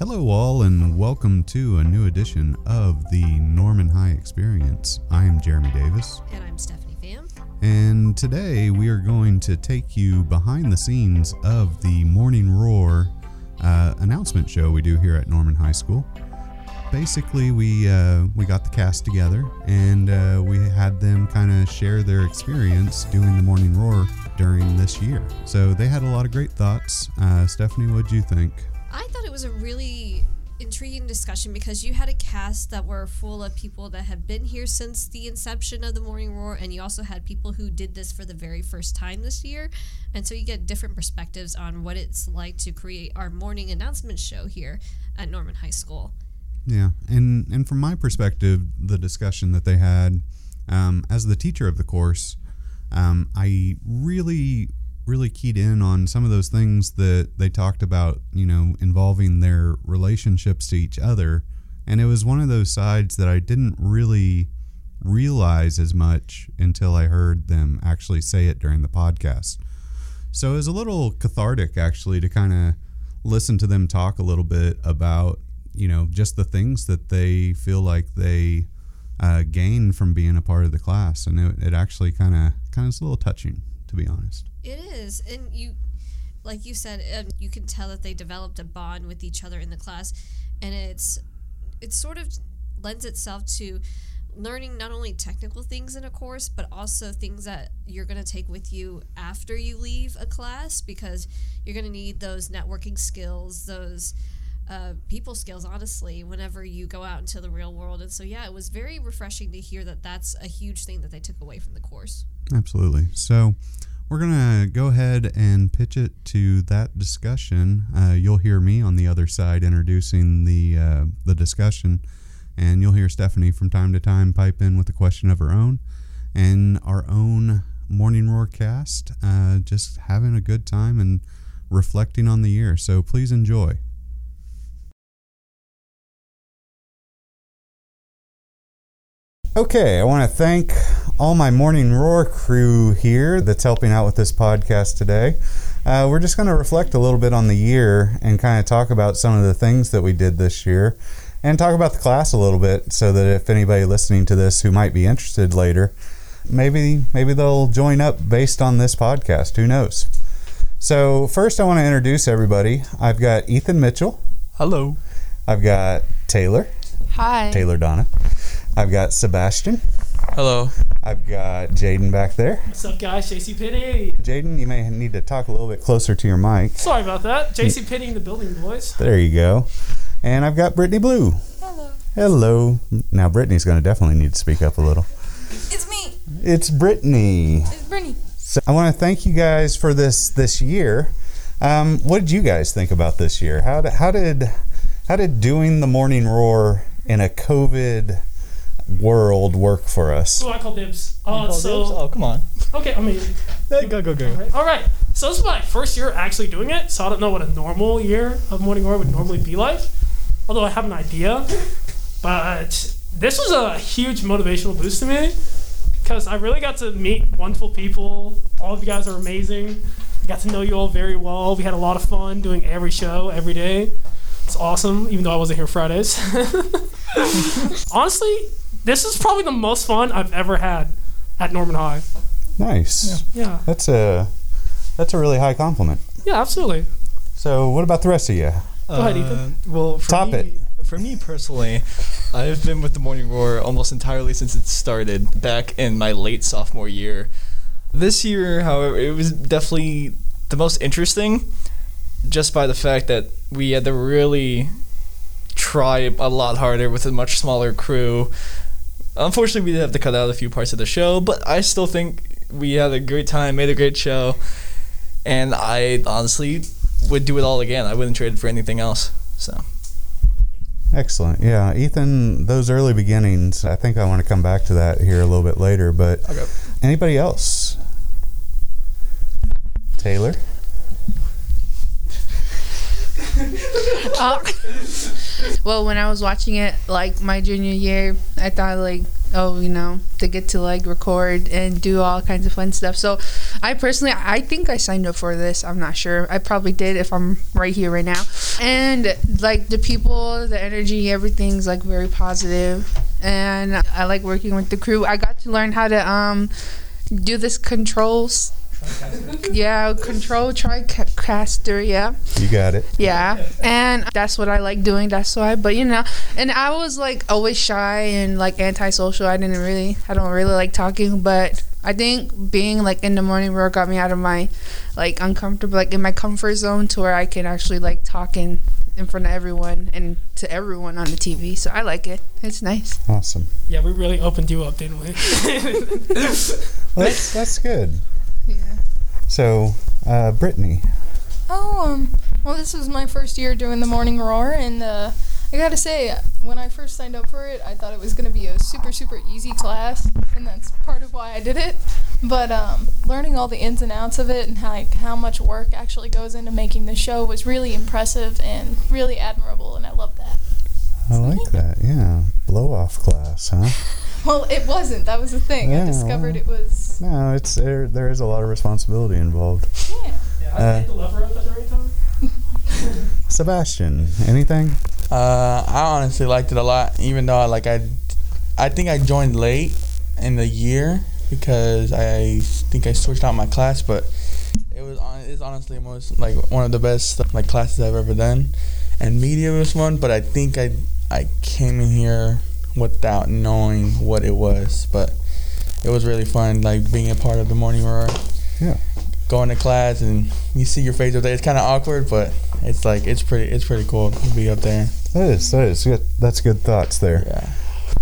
Hello, all, and welcome to a new edition of the Norman High Experience. I am Jeremy Davis, And I'm Stephanie Pham. and today we are going to take you behind the scenes of the Morning Roar uh, announcement show we do here at Norman High School. Basically, we uh, we got the cast together and uh, we had them kind of share their experience doing the Morning Roar during this year. So they had a lot of great thoughts. Uh, Stephanie, what'd you think? I thought it was a really intriguing discussion because you had a cast that were full of people that have been here since the inception of the Morning Roar, and you also had people who did this for the very first time this year. And so you get different perspectives on what it's like to create our morning announcement show here at Norman High School. Yeah, and and from my perspective, the discussion that they had um, as the teacher of the course, um, I really really keyed in on some of those things that they talked about. You know, involving their relationships to each other, and it was one of those sides that I didn't really realize as much until I heard them actually say it during the podcast. So it was a little cathartic actually to kind of listen to them talk a little bit about you know just the things that they feel like they uh, gain from being a part of the class, and it, it actually kind of kind of is a little touching to be honest. It is, and you, like you said, um, you can tell that they developed a bond with each other in the class, and it's it sort of lends itself to learning not only technical things in a course, but also things that you're going to take with you after you leave a class because you're going to need those networking skills, those uh, people skills, honestly, whenever you go out into the real world. And so, yeah, it was very refreshing to hear that that's a huge thing that they took away from the course. Absolutely. So we're gonna go ahead and pitch it to that discussion. Uh, you'll hear me on the other side introducing the uh, the discussion, and you'll hear Stephanie from time to time pipe in with a question of her own, and our own morning roar cast, uh, just having a good time and reflecting on the year. So please enjoy. Okay, I want to thank all my Morning Roar crew here that's helping out with this podcast today. Uh, we're just going to reflect a little bit on the year and kind of talk about some of the things that we did this year and talk about the class a little bit so that if anybody listening to this who might be interested later, maybe maybe they'll join up based on this podcast. Who knows? So, first, I want to introduce everybody. I've got Ethan Mitchell. Hello. I've got Taylor, Hi. Taylor Dona. I've got Sebastian. Hello. I've got Jaden back there. What's up, guys? JC Penny. Jaden, you may need to talk a little bit closer to your mic. Sorry about that. JC Penny in the building, boys. There you go. And I've got Britney Blue. Hello. Hello. Now, Britney's going to definitely need to speak up a little. It's me. It's Britney. It's Britney. So I want to thank you guys for this this year. Um, what did you guys think about this year? How did, how did how did doing the morning roar in a COVID world work for us? Oh, I call dibs. Uh, Call so, dibs? oh, come on. okay, I mean, Go, go, go. all right. all right. So this is my first year actually doing it, so I don't know what a normal year of Morning Roar would normally be like, although I have an idea. But this was a huge motivational boost to me because I really got to meet wonderful people. All of you guys are amazing. I got to know you all very well. We had a lot of fun doing every show every day. It's awesome, even though I wasn't here Fridays. Honestly, this is probably the most fun I've ever had at Norman High. Nice. Yeah, That's a that's a really high compliment. yeah, absolutely. So, what about the rest of you? Go ahead, Ethan. Uh, Well, for Top me, it. For me personally, I've been with the Morning Roar almost entirely since it started back in my late sophomore year. This year, however, it was definitely the most interesting just by the fact that we had to really try a lot harder with a much smaller crew. Unfortunately, we did have to cut out a few parts of the show, but I still think we had a great time, made a great show, and I honestly would do it all again. I wouldn't trade it for anything else. So. Excellent. Yeah, Ethan, those early beginnings, I think I want to come back to that here a little bit later, but Okay. anybody else? Taylor? Uh, well, when I was watching it, like my junior year, I thought like oh, you know, they get to like record and do all kinds of fun stuff. So, I personally, I think I signed up for this. I'm not sure. I probably did if I'm right here right now. And like the people, the energy, everything's like very positive, and I like working with the crew. I got to learn how to um do this controls. Yeah, control tricaster. Yeah. You got it. Yeah, and that's what I like doing. That's why. But you know, and I was like always shy and like antisocial. I didn't really, I don't really like talking. But I think being like in the morning roar got me out of my like uncomfortable, like in my comfort zone, to where I can actually like talk in in front of everyone and to everyone on the TV. So I like it. It's nice. Awesome. Yeah, we really opened you up, didn't we? Well, that's that's good. Yeah. So, uh, Britney, Oh, um, well, this was my first year doing the morning roar, and uh, I gotta say, when I first signed up for it, I thought it was gonna be a super, super easy class, and that's part of why I did it. But um, learning all the ins and outs of it and how like, how much work actually goes into making the show was really impressive and really admirable, and I love that. I like that. Yeah, blow off class, huh? Well, it wasn't. That was the thing. Yeah, I discovered well. it was. No, it's there. There is a lot of responsibility involved. Yeah. Yeah, I Uh, hit the lever up at the right time. Sebastian, anything? Uh, I honestly liked it a lot, even though I like I, I think I joined late in the year because I think I switched out my class, but it was on. It's honestly most like one of the best like classes I've ever done, and media was one. But I think I I came in here without knowing what it was, but it was really fun, like being a part of the morning roar. Yeah. Going to class and you see your face up there. It's kind of awkward, but it's like it's pretty. It's pretty cool to be up there. That is. That is good. That's good thoughts there. Yeah.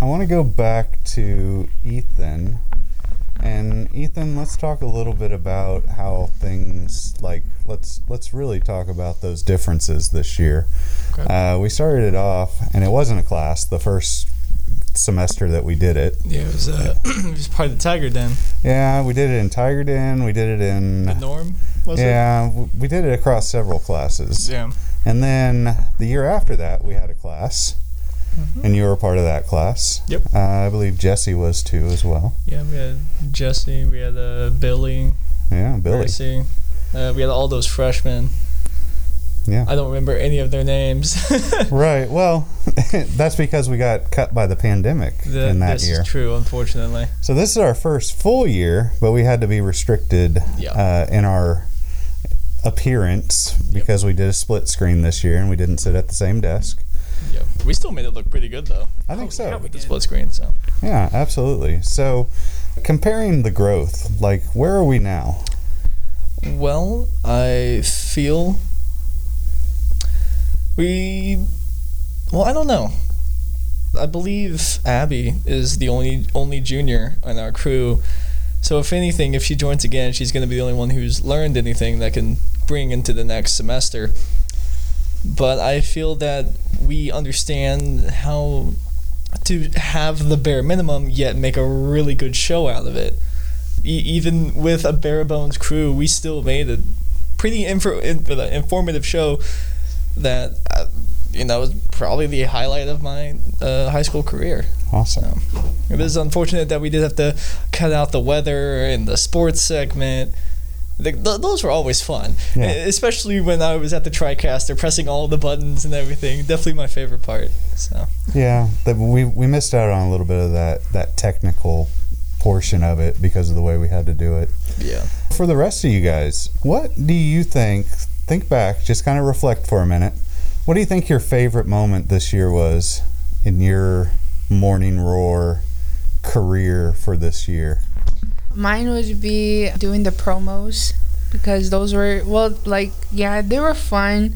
I want to go back to Ethan. And Ethan, let's talk a little bit about how things like let's let's really talk about those differences this year. Okay. Uh, we started it off, and it wasn't a class the first semester that we did it. Yeah, it was uh, it was part of the Tiger Den. Yeah, we did it in Tiger Den. We did it in The norm was yeah, w- we did it across several classes. Yeah. And then the year after that, we had a class, and you were a part of that class. Yep. Uh, I believe Jesse was too as well. Yeah, we had Jesse, we had uh, Billy, Yeah, Billy. Uh, we had all those freshmen. Yeah. I don't remember any of their names. Right. Well, that's because we got cut by the pandemic The- in that this year. is true, unfortunately. So this is our first full year, but we had to be restricted Yeah. uh, in our appearance because we did a split screen this year and we didn't sit at the same desk. Yeah, we still made it look pretty good though. I think so. yeah, with the split screen. So Yeah, absolutely. So, comparing the growth, like where are we now? Well, I feel we. Well, I don't know. I believe Abby is the only only junior in our crew. So if anything, if she joins again, she's going to be the only one who's learned anything that can bring into the next semester. But I feel that we understand how to have the bare minimum yet make a really good show out of it e- even with a bare bones crew, we still made a pretty info- in- uh, informative show that uh, you know was probably the highlight of my uh, high school career. Awesome. So it is unfortunate that we did have to cut out the weather and the sports segment. The, th- those were always fun, Yeah. Especially when I was at the TriCaster pressing all the buttons and everything. Definitely my favorite part. So Yeah, that we we missed out on a little bit of that that technical portion of it because of the way we had to do it. yeah. For the rest of you guys, what do you think? Think back, just kind of reflect for a minute. What do you think your favorite moment this year was in your morning roar career for this year? Mine would be doing the promos because those were well, like yeah, they were fun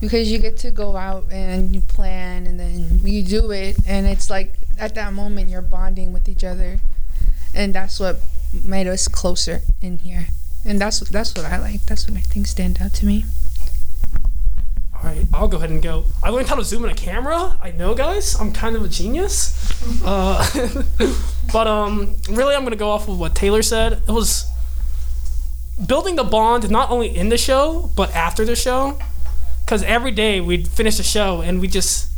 because you get to go out and you plan and then you do it and it's like at that moment you're bonding with each other and that's what made us closer in here and that's that's what I like. That's what I think stand out to me. All right, I'll go ahead and go. I learned how to zoom in a camera. I know, guys. I'm kind of a genius. Uh, but um, really, I'm gonna go off of what Taylor said. It was building the bond not only in the show but after the show, because every day we'd finish the show and we just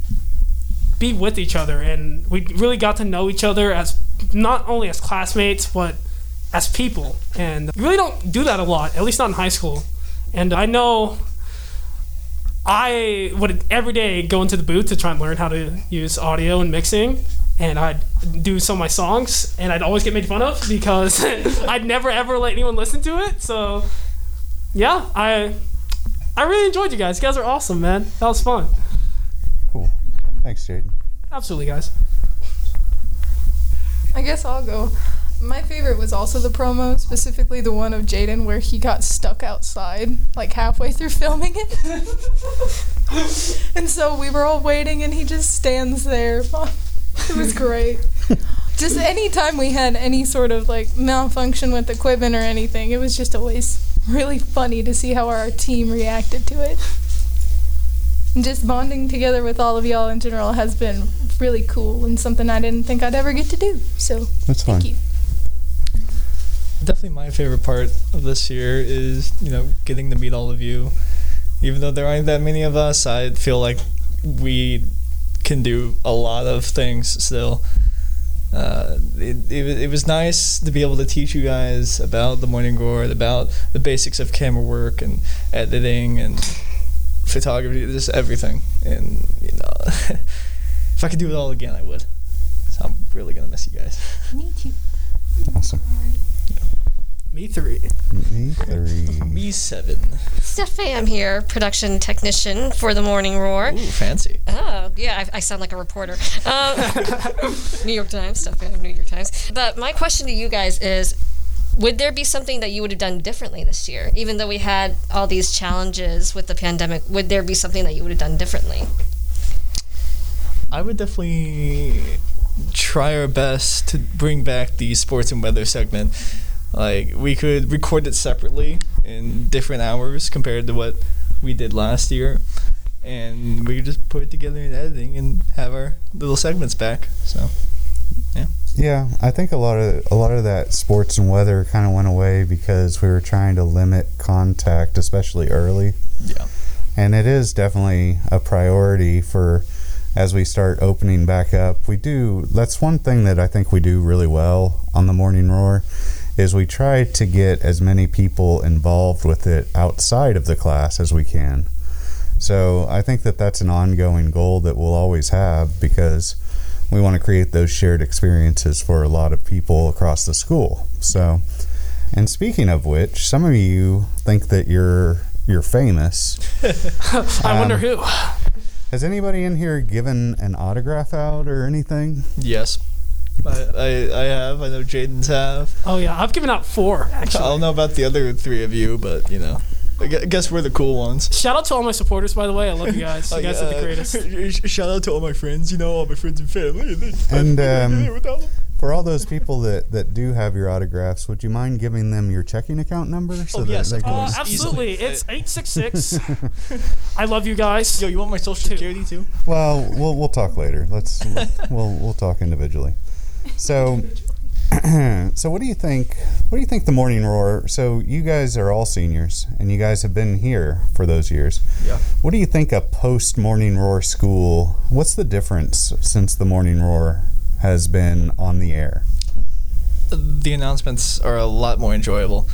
be with each other, and we really got to know each other as not only as classmates but as people. And you really don't do that a lot, at least not in high school. And I know I would every day go into the booth to try and learn how to use audio and mixing. And I'd do some of my songs, and I'd always get made fun of because I'd never ever let anyone listen to it. So, yeah, I I really enjoyed you guys. You guys are awesome, man. That was fun. Cool. Thanks, Jaden. Absolutely, guys. I guess I'll go. My favorite was also the promo, specifically the one of Jaden where he got stuck outside, like halfway through filming it. and so we were all waiting, and he just stands there. It was great. just anytime we had any sort of like malfunction with equipment or anything, it was just always really funny to see how our team reacted to it. And just bonding together with all of y'all in general has been really cool and something I didn't think I'd ever get to do. So That's thank you. Definitely my favorite part of this year is, you know, getting to meet all of you. Even though there aren't that many of us, I feel like we can do a lot of things still. Uh, it, it, it was nice to be able to teach you guys about the morning roar, about the basics of camera work and editing and photography, just everything. And, you know, if I could do it all again, I would. So I'm really going to miss you guys. Me too. Awesome. Me three. Me three. Me seven. Stefan here, production technician for the Morning Roar. Ooh, fancy. Oh, yeah, I, I sound like a reporter. Um, New York Times, Stefan, New York Times. But my question to you guys is would there be something that you would have done differently this year? Even though we had all these challenges with the pandemic, would there be something that you would have done differently? I would definitely try our best to bring back the sports and weather segment. Like we could record it separately in different hours compared to what we did last year, and we could just put it together in editing and have our little segments back. So Yeah, Yeah, I think a lot of a lot of that sports and weather kind of went away because we were trying to limit contact, especially early. yeah, And it is definitely a priority for as we start opening back up. We do that's one thing that I think we do really well on the Morning Roar is we try to get as many people involved with it outside of the class as we can. So I think that that's an ongoing goal that we'll always have because we want to create those shared experiences for a lot of people across the school. So, and speaking of which, some of you think that you're you're famous. I wonder Um, who. Has anybody in here given an autograph out or anything? yes. I, I, I have. I know Jaden's have. Oh yeah, I've given out four actually. I don't know about the other three of you, but you know, I guess we're the cool ones. Shout out to all my supporters, by the way. I love you guys. You Like, guys are the greatest. Shout out to all my friends. You know, all my friends and family. And, then- And, I couldn't do um, it without them. For all those people that, that do have your autographs, would you mind giving them your checking account number so Oh, that yes, they of can? Uh, course. absolutely. It's eight six six. I love you guys. Yo, you want my social Two. security too? Well, we'll we'll talk later. Let's we'll we'll talk individually. So, so what do you think? What do you think the Morning Roar? So you guys are all seniors, and you guys have been here for those years. Yeah. What do you think a post Morning Roar school? What's the difference since the Morning Roar has been on the air? The announcements are a lot more enjoyable.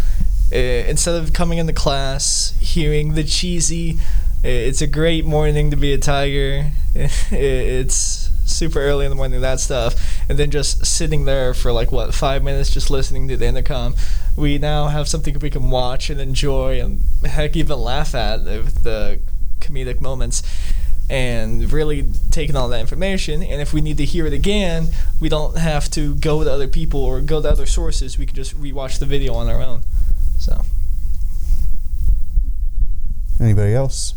Uh, instead of coming into class, hearing the cheesy, uh, it's a great morning to be a tiger. it's super early in the morning, that stuff. And then just sitting there for like, what, five minutes just listening to the intercom. We now have something we can watch and enjoy and heck, even laugh at the comedic moments. and really taking all that information. And if we need to hear it again, we don't have to go to other people or go to other sources. We can just rewatch the video on our own. So Anybody else?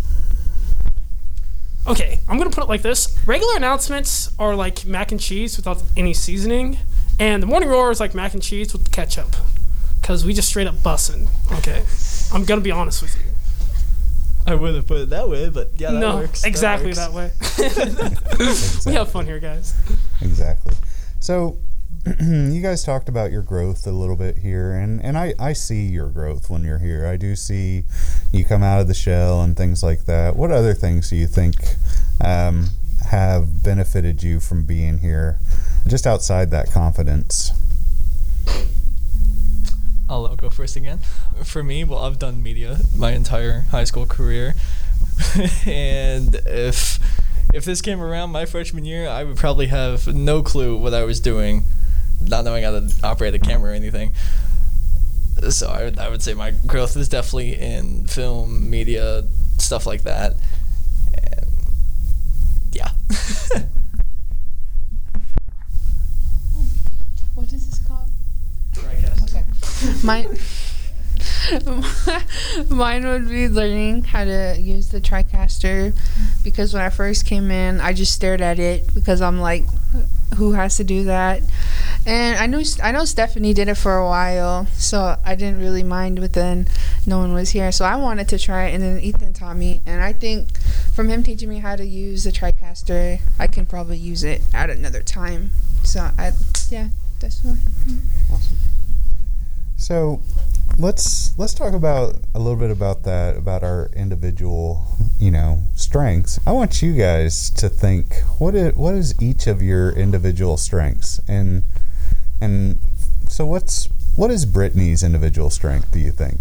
Okay, I'm gonna put it like this: regular announcements are like mac and cheese without any seasoning, and the morning roar is like mac and cheese with ketchup, cause we just straight up bussin'. Okay, I'm gonna be honest with you. I would have put it that way, but yeah, that no, works. exactly works. that way. we have fun here, guys. Exactly. So, you guys talked about your growth a little bit here, and, and I, I see your growth when you're here. I do see you come out of the shell and things like that. What other things do you think um, have benefited you from being here just outside that confidence? I'll, go first again. For me, well, I've done media my entire high school career, and if if this came around my freshman year, I would probably have no clue what I was doing, not knowing how to operate a camera or anything. So I would, I would say my growth is definitely in film, media, stuff like that. And yeah. What is this called? Okay. Mine, mine would be learning how to use the TriCaster because when I first came in, I just stared at it because I'm like, who has to do that? And I knew I know Stephanie did it for a while, so I didn't really mind. But then no one was here, so I wanted to try it. And then Ethan taught me, and I think from him teaching me how to use the TriCaster, I can probably use it at another time. So I, yeah, that's what. So let's let's talk about a little bit about that about our individual you know strengths i want you guys to think what is what is each of your individual strengths and and so what's what is britney's individual strength do you think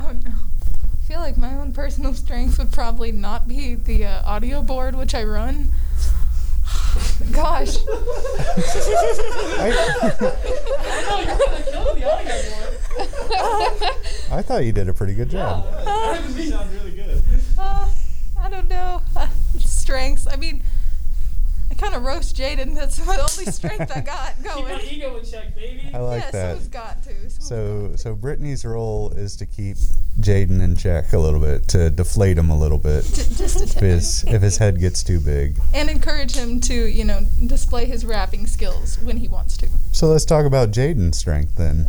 Oh no. I feel like my own personal strength would probably not be the uh, audio board which I run. Gosh. i thought you did a pretty good job Uh, I don't know. strengths. I mean, I kind of roast Jaden. That's my only strength I got going. Keep going. my ego in check, baby. i like yeah, that someone's got to. Someone's so so britney's role is to keep jaden in check a little bit to deflate him a little bit J- just a if tad. his if his head gets too big and encourage him to, you know, display his rapping skills when he wants to. so let's talk about jaden's strength then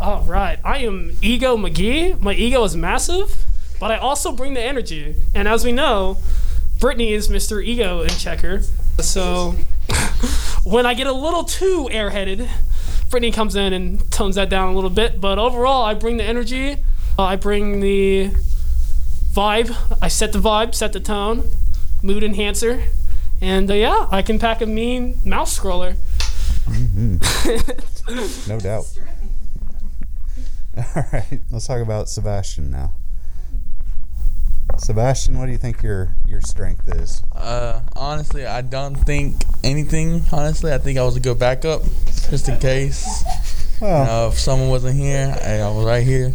All right, I am Ego McGee. My ego is massive, but I also bring the energy. And as we know, Britney is Mr. Ego in Checker. So when I get a little too airheaded, Britney comes in and tones that down a little bit. But overall, I bring the energy. Uh, I bring the vibe. I set the vibe, set the tone, mood enhancer. And uh, yeah, I can pack a mean mouse scroller. No doubt. All right, let's talk about Sebastian now. Sebastian, what do you think your your strength is? Uh, honestly, I don't think anything. Honestly, I think I was a good backup, just in case. Well, Uh, if someone wasn't here, I, I was right here.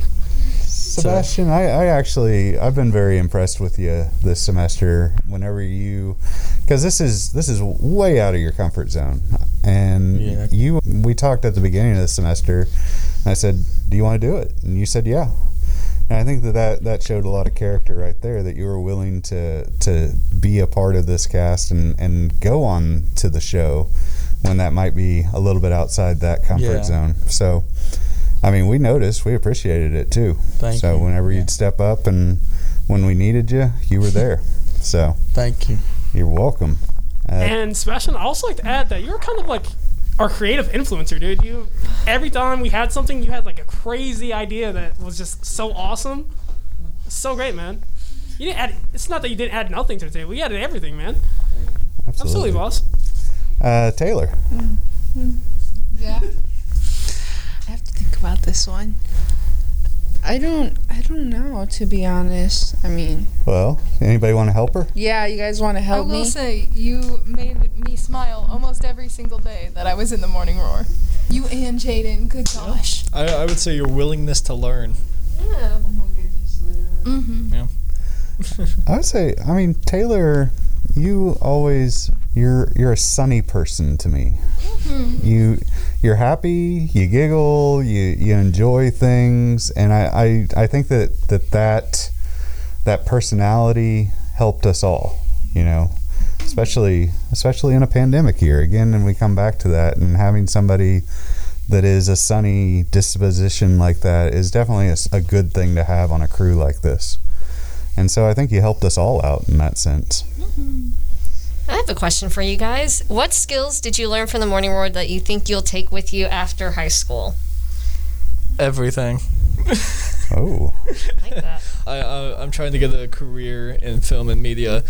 Sebastian, I, I actually I've been very impressed with you this semester. Whenever you, because this is this is way out of your comfort zone, and Yeah. you we talked at the beginning of the semester, and I said, "Do you want to do it?" And you said, "Yeah." And I think that, that that showed a lot of character right there. That you were willing to to be a part of this cast and and go on to the show when that might be a little bit outside that comfort Yeah. zone. So. I mean, we noticed, we appreciated it too. Thank so you. whenever Yeah. you'd step up and when we needed you, you were there. So Thank you. you're welcome. Uh, And Sebastian, I also like to add that you're kind of like our creative influencer, dude. You every time we had something, you had like a crazy idea that was just so awesome, so great, man. You didn't add. It's not that you didn't add nothing to the table. You added everything, man. Absolutely, boss. Uh, Taylor, Yeah. I have to think about this one. I don't I don't know to be honest. I mean, well, anybody want to help her? yeah, you guys want to help me? I help will me? say you made me smile almost every single day that I was in the morning roar. You and Jaden, good gosh. I, I would say your willingness to learn. Yeah. Oh my goodness, Mm-hmm. Yeah. I would say, I mean, Taylor, you always you're you're a sunny person to me. Hmm. You you're happy, you giggle, you you enjoy things, and I I, I think that, that that that personality helped us all. You know, especially especially in a pandemic year again, and we come back to that and having somebody that is a sunny disposition like that is definitely a good thing to have on a crew like this. And so I think you helped us all out in that sense. Mm-hmm. I have a question for you guys. What skills did you learn from the morning roar that you think you'll take with you after high school? Everything. Oh, I like that. I, I I'm trying to get a career in film and media,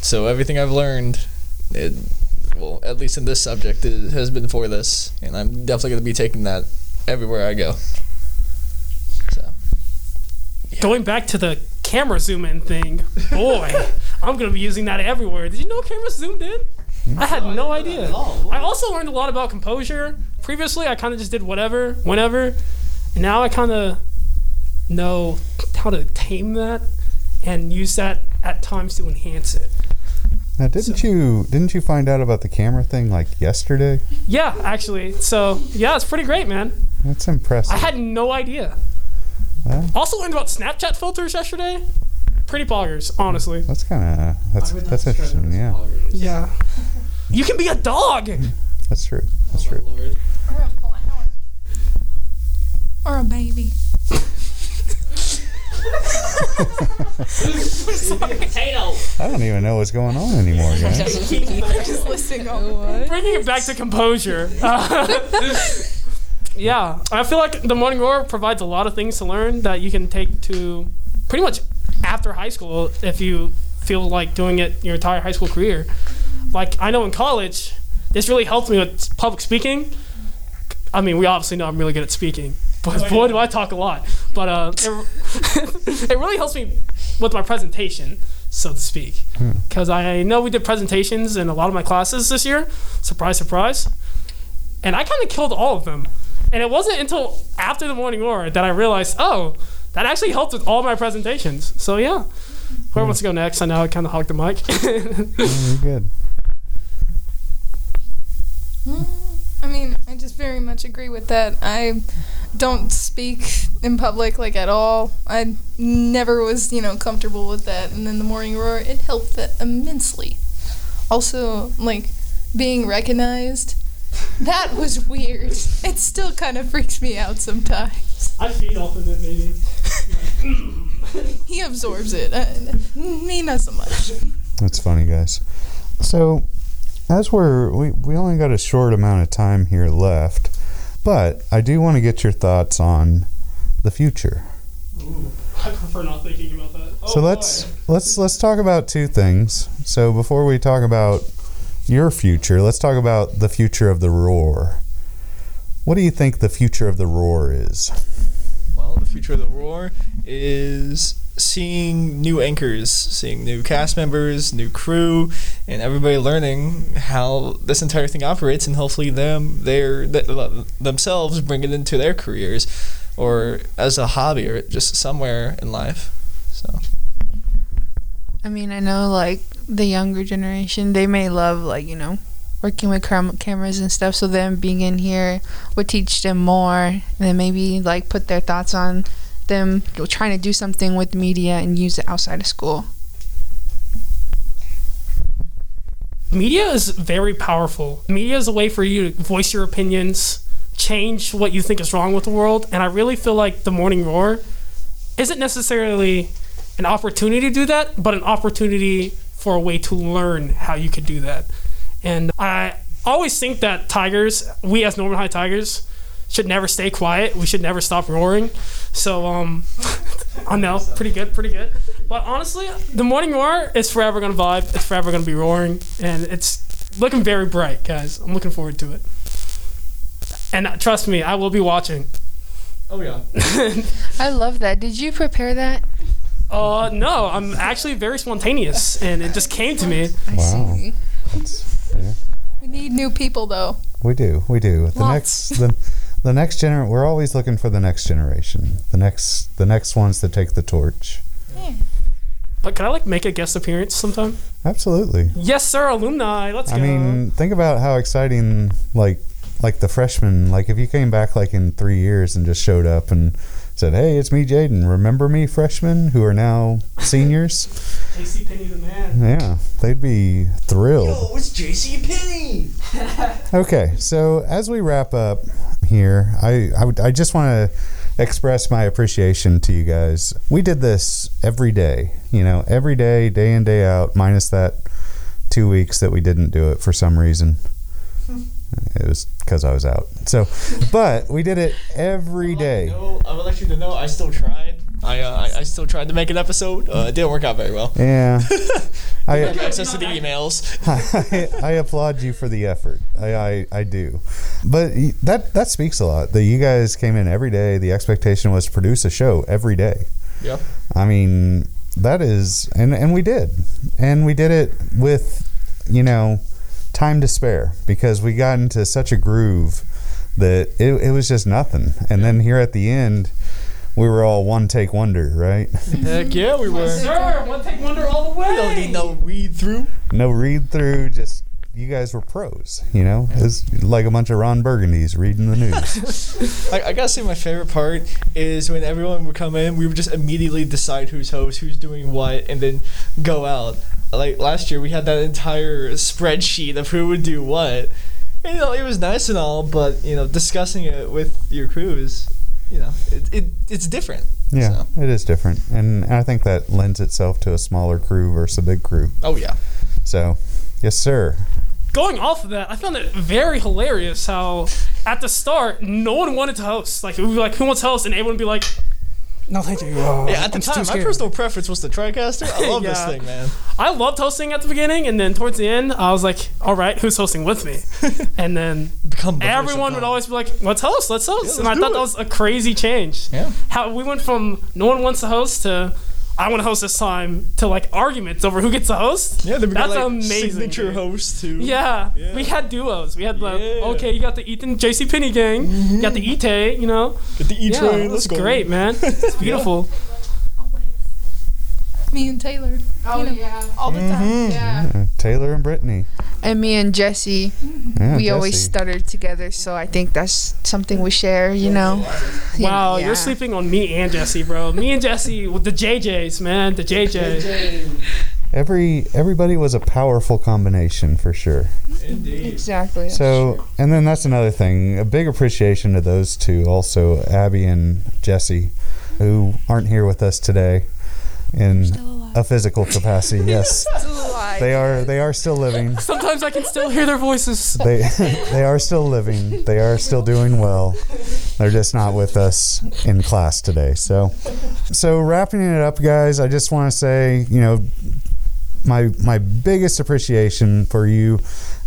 so everything I've learned, it well, at least in this subject, it has been for this, and I'm definitely going to be taking that everywhere I go. So, Going back to the camera zoom in thing, boy, I'm gonna be using that everywhere. Did you know cameras zoomed in? Hmm? I had no oh, idea. Oh, I also learned a lot about composure. Previously, I kind of just did whatever, whenever. And now I kind of know how to tame that and use that at times to enhance it. Now, didn't you didn't you find out about the camera thing like yesterday? Yeah, actually. So, yeah, it's pretty great, man. That's impressive. I had no idea. Well, Also learned about Snapchat filters yesterday. Pretty poggers, honestly. that's kind of that's that's interesting. Yeah, Yeah. You can be a dog. that's true. That's true. Or a flower. Or a baby. I don't even know what's going on anymore, guys. Just listening on. Bringing it back to composure. yeah, I feel like the Morning Roar provides a lot of things to learn that you can take to pretty much after high school if you feel like doing it your entire high school career. Like I know in college, this really helped me with public speaking. I mean, we obviously know I'm really good at speaking, but boy, do I talk a lot. But uh, it, it really helps me with my presentation, so to speak. Because I know we did presentations in a lot of my classes this year. Surprise, surprise. And I kind of killed all of them. And it wasn't until after the morning roar that I realized, oh, that actually helped with all my presentations. So yeah. Whoever hmm. wants to go next? I know I kind of hogged the mic. Mm, very good. Hmm, I mean, I just very much agree with that. I don't speak in public like at all. I never was, you know, comfortable with that. And then the morning roar, it helped that immensely. Also, like being recognized, that was weird. It still kind of freaks me out sometimes. I feed off of it, maybe. He absorbs it. Uh, me, not so much. That's funny, guys. So, as we're we, we only got a short amount of time here left, but I do want to get your thoughts on the future. Ooh, I prefer not thinking about that. Oh, so let's boy. let's let's talk about two things. So before we talk about your future, let's talk about the future of the roar. What do you think the future of the roar is? well, the future of the roar is seeing new anchors, seeing new cast members, new crew, and everybody learning how this entire thing operates, and hopefully them their th- themselves bring it into their careers, or as a hobby, or just somewhere in life. So. I mean, I know like the younger generation, they may love like you know working with cam- cameras and stuff. So them being in here would teach them more, and then maybe like put their thoughts on them trying to do something with media and use it outside of school. media is very powerful. Media is a way for you to voice your opinions, change what you think is wrong with the world, and I really feel like the Morning Roar isn't necessarily an opportunity to do that, but an opportunity for a way to learn how you could do that. And I always think that Tigers, we as Norman High Tigers, should never stay quiet. We should never stop roaring. So um, I know, pretty good, pretty good. But honestly, the morning roar is forever gonna vibe. It's forever gonna be roaring, and it's looking very bright, guys. I'm looking forward to it. And uh, trust me, I will be watching. Oh yeah. I love that. Did you prepare that? Uh, no, I'm actually very spontaneous, and it just came to me. I Wow. see. That's, yeah. We need new people though. We do, we do. The Lots. next, the, the next gener. We're always looking for the next generation. The next, the next ones to take the torch. yeah. But can I like make a guest appearance sometime? Absolutely. Yes, sir, alumni. Let's I go. I mean, think about how exciting, like, like the freshmen. Like, if you came back like in three years and just showed up and said, "Hey, it's me, Jaden. Remember me, freshmen who are now seniors?" JC Penny the man. yeah, they'd be thrilled. it's JC Penny. Okay, so as we wrap up here, I I, I just want to express my appreciation to you guys. We did this every day, you know, every day, day in day out, minus that two weeks that we didn't do it for some reason. Hmm. It was because I was out. So, but we did it every day. No, I would like you to know I still tried. I, uh, I I still tried to make an episode. Uh, it didn't work out very well. Yeah. I, I have access to the emails. I, I applaud you for the effort. I, I, I do. But that that speaks a lot. That you guys came in every day. The expectation was to produce a show every day. Yep. I mean, that is, and and we did, and we did it with, you know, time to spare because we got into such a groove that it, it was just nothing. And then here at the end, we were all one take wonder, right? Heck yeah, we were. Sir, one take wonder all the way. We don't need no read through. No read through, just you guys were pros. You know, it's like a bunch of Ron Burgundy's reading the news. I, I gotta say, my favorite part is when everyone would come in, we would just immediately decide who's host, who's doing what, and then go out. Like last year, we had that entire spreadsheet of who would do what. And, you know, it was nice and all, but you know, discussing it with your crew is, you know, it, it it's different. yeah, So, it is different, and I think that lends itself to a smaller crew versus a big crew. oh yeah. So, yes, sir. Going off of that, I found it very hilarious how at the start no one wanted to host. Like, we were like, who wants to host? And everyone would be like, no, thank you. Uh, Yeah, at the I'm time, my personal preference was the TriCaster. I love this thing, man. I loved hosting at the beginning, and then towards the end, I was like, all right, who's hosting with me? and then Become the everyone would always be like, let's host, let's host. Yeah, and I thought do that was a crazy change. Yeah. How we went from no one wants to host to I want to host this time to like arguments over who gets to host. Yeah, then we got That's like amazing, signature dude. host too. Yeah, Yeah. we had duos. We had the Yeah. okay, you got the Ethan JC Penny gang, you got the Ite, you know. Get the E Yeah, train. it let's was go. great, man. It's beautiful. Me and Taylor. Oh you know, yeah, all the time. yeah. Uh, Taylor and Britney. And me and Jesse, Yeah, we always Jesse. stuttered together, so I think that's something we share. You know. Wow, Yeah. you're sleeping on me and Jesse, bro. Me and Jesse with the JJs, man. The JJ. Every everybody was a powerful combination for sure. Indeed. Exactly. So, and then that's another thing. A big appreciation to those two, also Abby and Jesse, who aren't here with us today in a physical capacity. Yes, they are. They are still living. Sometimes I can still hear their voices. They they are still living. They are still doing well. They're just not with us in class today. So, so wrapping it up, guys. I just want to say, you know, my my biggest appreciation for you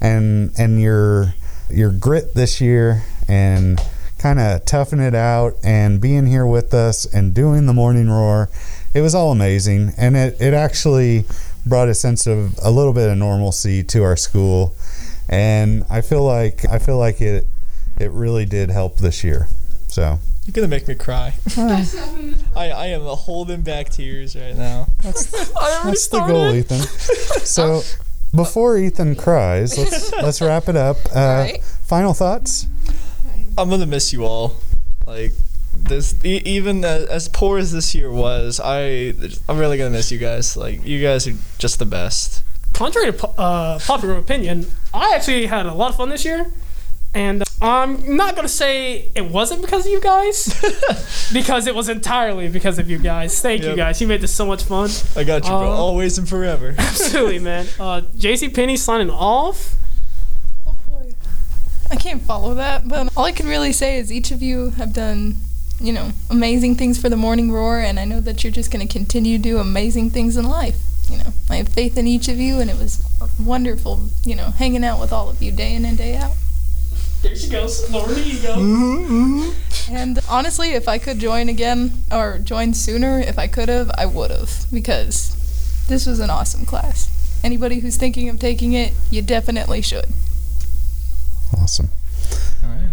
and and your your grit this year and kind of toughing it out and being here with us and doing the morning roar it was all amazing and it, it actually brought a sense of a little bit of normalcy to our school and i feel like i feel like it it really did help this year so You're gonna make me cry. I, I am holding back tears right now. that's That's the goal, Ethan. So before Ethan cries, let's let's wrap it up. Uh, Alright. Final thoughts? I'm gonna miss you all. Like this, e- even as, as poor as this year was, I I'm really gonna miss you guys. Like you guys are just the best. Contrary to po- uh, popular opinion, I actually had a lot of fun this year. And I'm not going to say it wasn't because of you guys, because it was entirely because of you guys. Thank you guys. You made this so much fun. I got you, bro. Uh, Always and forever. Absolutely, man. Uh, JC Penny signing off. Oh. I can't follow that, but all I can really say is each of you have done, you know, amazing things for the Morning Roar, and I know that you're just going to continue to do amazing things in life. You know, I have faith in each of you, and it was wonderful, you know, hanging out with all of you day in and day out. There she goes. Lower the ego. And honestly, if I could join again or join sooner, if I could have, I would have because this was an awesome class. Anybody who's thinking of taking it, you definitely should. Awesome. All right.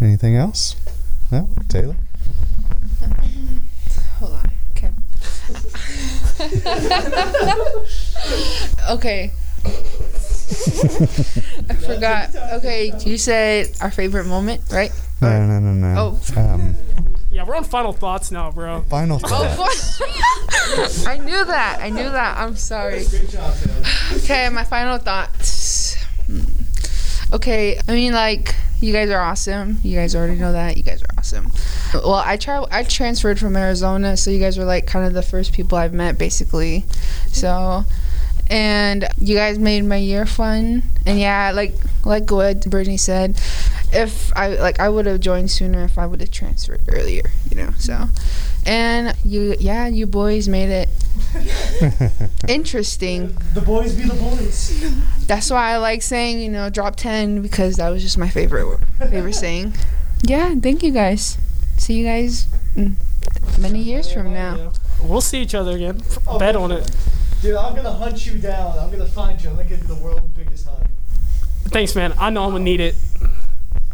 Anything else? No, Taylor. Hold on. Okay. okay. I forgot. Okay, you said our favorite moment, right? No, no, no, no. Oh. Um, Yeah, we're on final thoughts now, bro. final thoughts. I knew that. I knew that. I'm sorry. Okay, my final thoughts. Hmm. Okay, I mean, like, you guys are awesome. You guys already know that. You guys are awesome. Well, I tra- I transferred from Arizona, so you guys were like kind of the first people I've met, basically. So, and you guys made my year fun. And yeah, like like what Britney said, if I like I would have joined sooner if I would have transferred earlier, you know. So, and you yeah, you boys made it interesting. The boys be the boys. That's why I like saying, you know, drop 10 because that was just my favorite favorite saying. Yeah, thank you guys. See you guys mm, many years from now. We'll see each other again. Bet on it. Dude, I'm gonna hunt you down. I'm gonna find you. I'm gonna give you the world's biggest hug. Thanks, man. I know I'm gonna need it.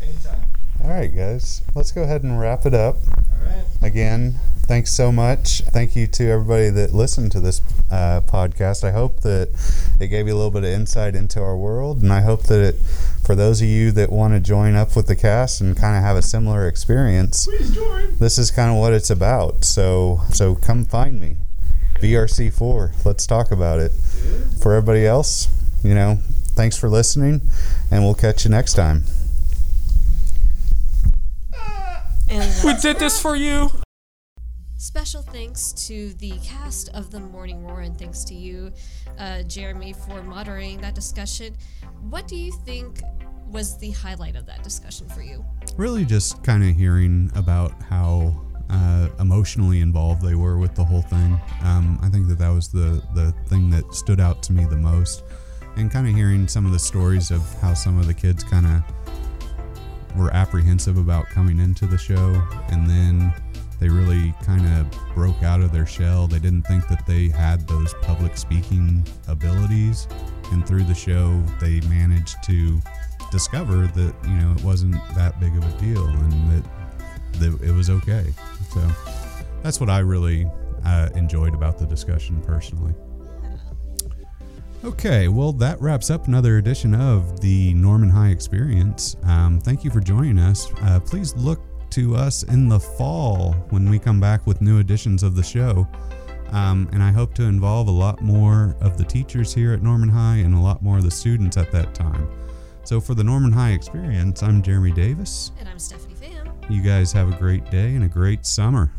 Anytime. All right, guys, let's go ahead and wrap it up. All right. Again, thanks so much. Thank you to everybody that listened to this uh, podcast. I hope that it gave you a little bit of insight into our world, and I hope that it, for those of you that want to join up with the cast and kind of have a similar experience, this is kind of what it's about. So, so come find me, VRC4. Let's talk about it. For everybody else, you know, thanks for listening, and we'll catch you next time. We did this for you. Special thanks to the cast of the Morning Roar, and thanks to you, uh, Jeremy, for moderating that discussion. What do you think was the highlight of that discussion for you? really just kind of hearing about how uh, emotionally involved they were with the whole thing. Um, I think that that was the the thing that stood out to me the most, and kind of hearing some of the stories of how some of the kids kind of were apprehensive about coming into the show, and then they really kind of broke out of their shell. They didn't think that they had those public speaking abilities, and through the show, they managed to discover that you know it wasn't that big of a deal and that, that it was okay. So that's what I really uh, enjoyed about the discussion personally. Okay, well, that wraps up another edition of the Norman High Experience. Um, thank you for joining us. Uh, please look to us in the fall when we come back with new editions of the show. Um, and I hope to involve a lot more of the teachers here at Norman High and a lot more of the students at that time. So, for the Norman High Experience, I'm Jeremy Davis. And I'm Stephanie Pham. You guys have a great day and a great summer.